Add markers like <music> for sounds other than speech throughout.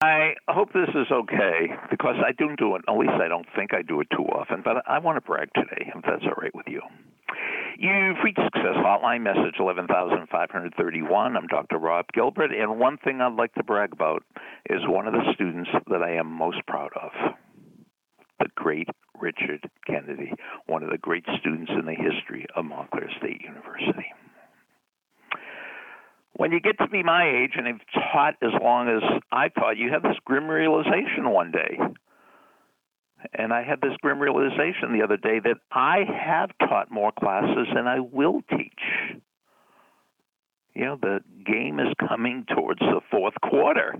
I hope this is okay because I don't do it. At least I don't think I do it too often. But I want to brag today, if that's all right with you. You've reached Success Hotline, message 11531. I'm Dr. Rob Gilbert, and one thing I'd like to brag about is one of the students that I am most proud of the great Richard Kennedy, one of the great students in the history of Montclair State University. When you get to be my age and have taught as long as I taught, you have this grim realization one day. And I had this grim realization the other day that I have taught more classes than I will teach. You know, the game is coming towards the fourth quarter.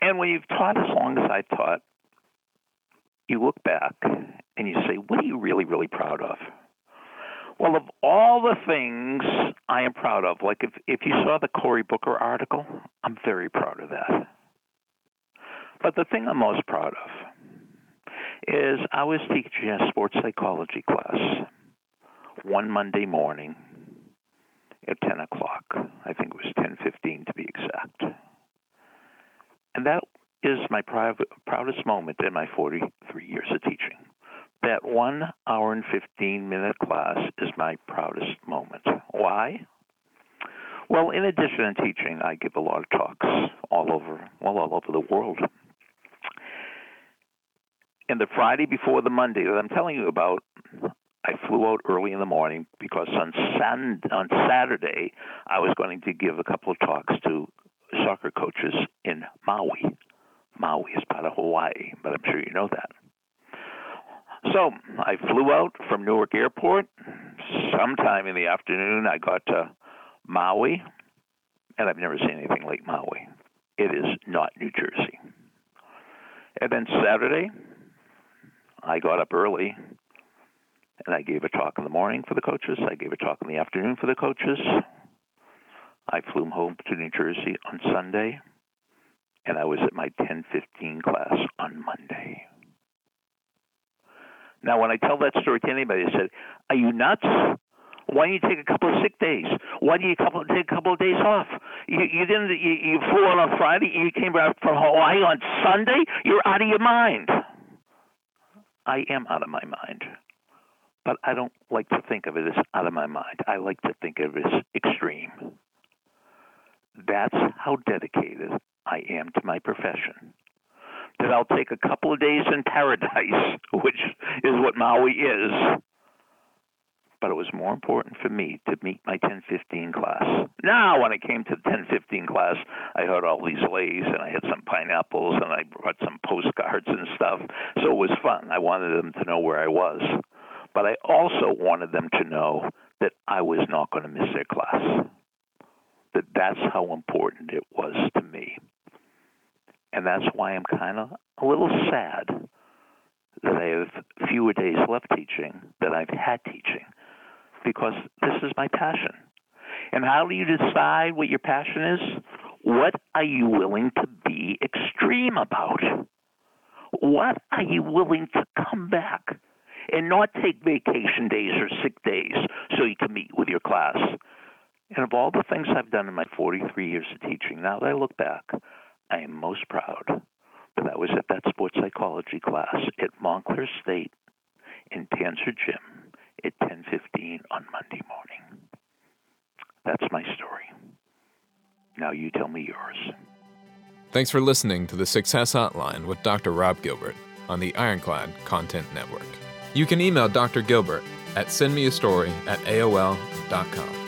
And when you've taught as long as I taught, you look back and you say, what are you really, really proud of? Well, of all the things I am proud of, like if, if you saw the Cory Booker article, I'm very proud of that. But the thing I'm most proud of is I was teaching a sports psychology class one Monday morning at 10 o'clock. I think it was 10:15 to be exact. And that is my private, proudest moment in my 43 years of teaching. That one hour and 15 minute class my proudest moment. Why? Well, in addition to teaching, I give a lot of talks all over, well, all over the world. And the Friday before the Monday that I'm telling you about, I flew out early in the morning because on Sun, on Saturday I was going to give a couple of talks to soccer coaches in Maui. Maui is part of Hawaii, but I'm sure you know that. So I flew out from Newark Airport. Sometime in the afternoon, I got to Maui, and I've never seen anything like Maui. It is not New Jersey. And then Saturday, I got up early and I gave a talk in the morning for the coaches. I gave a talk in the afternoon for the coaches. I flew home to New Jersey on Sunday and I was at my 10:15 class on Monday. Now, when I tell that story to anybody, they said, "Are you nuts? Why don't you take a couple of sick days? Why do you couple, take a couple of days off? You, you didn't. You, you flew out on Friday. You came back from Hawaii on Sunday. You're out of your mind." I am out of my mind, but I don't like to think of it as out of my mind. I like to think of it as extreme. That's how dedicated I am to my profession. That I'll take a couple of days in paradise, <laughs> which is what Maui is. But it was more important for me to meet my 1015 class. Now, when I came to the 1015 class, I heard all these leis and I had some pineapples and I brought some postcards and stuff. So it was fun. I wanted them to know where I was. But I also wanted them to know that I was not going to miss their class. That that's how important it was. And that's why I'm kind of a little sad that I have fewer days left teaching than I've had teaching because this is my passion. And how do you decide what your passion is? What are you willing to be extreme about? What are you willing to come back and not take vacation days or sick days so you can meet with your class? And of all the things I've done in my 43 years of teaching, now that I look back, I am most proud that was at that sports psychology class at Montclair State in Panzer Gym at 10:15 on Monday morning. That's my story. Now you tell me yours. Thanks for listening to the Success Hotline with Dr. Rob Gilbert on the Ironclad Content Network. You can email Dr. Gilbert at sendmeastory at AOL.com.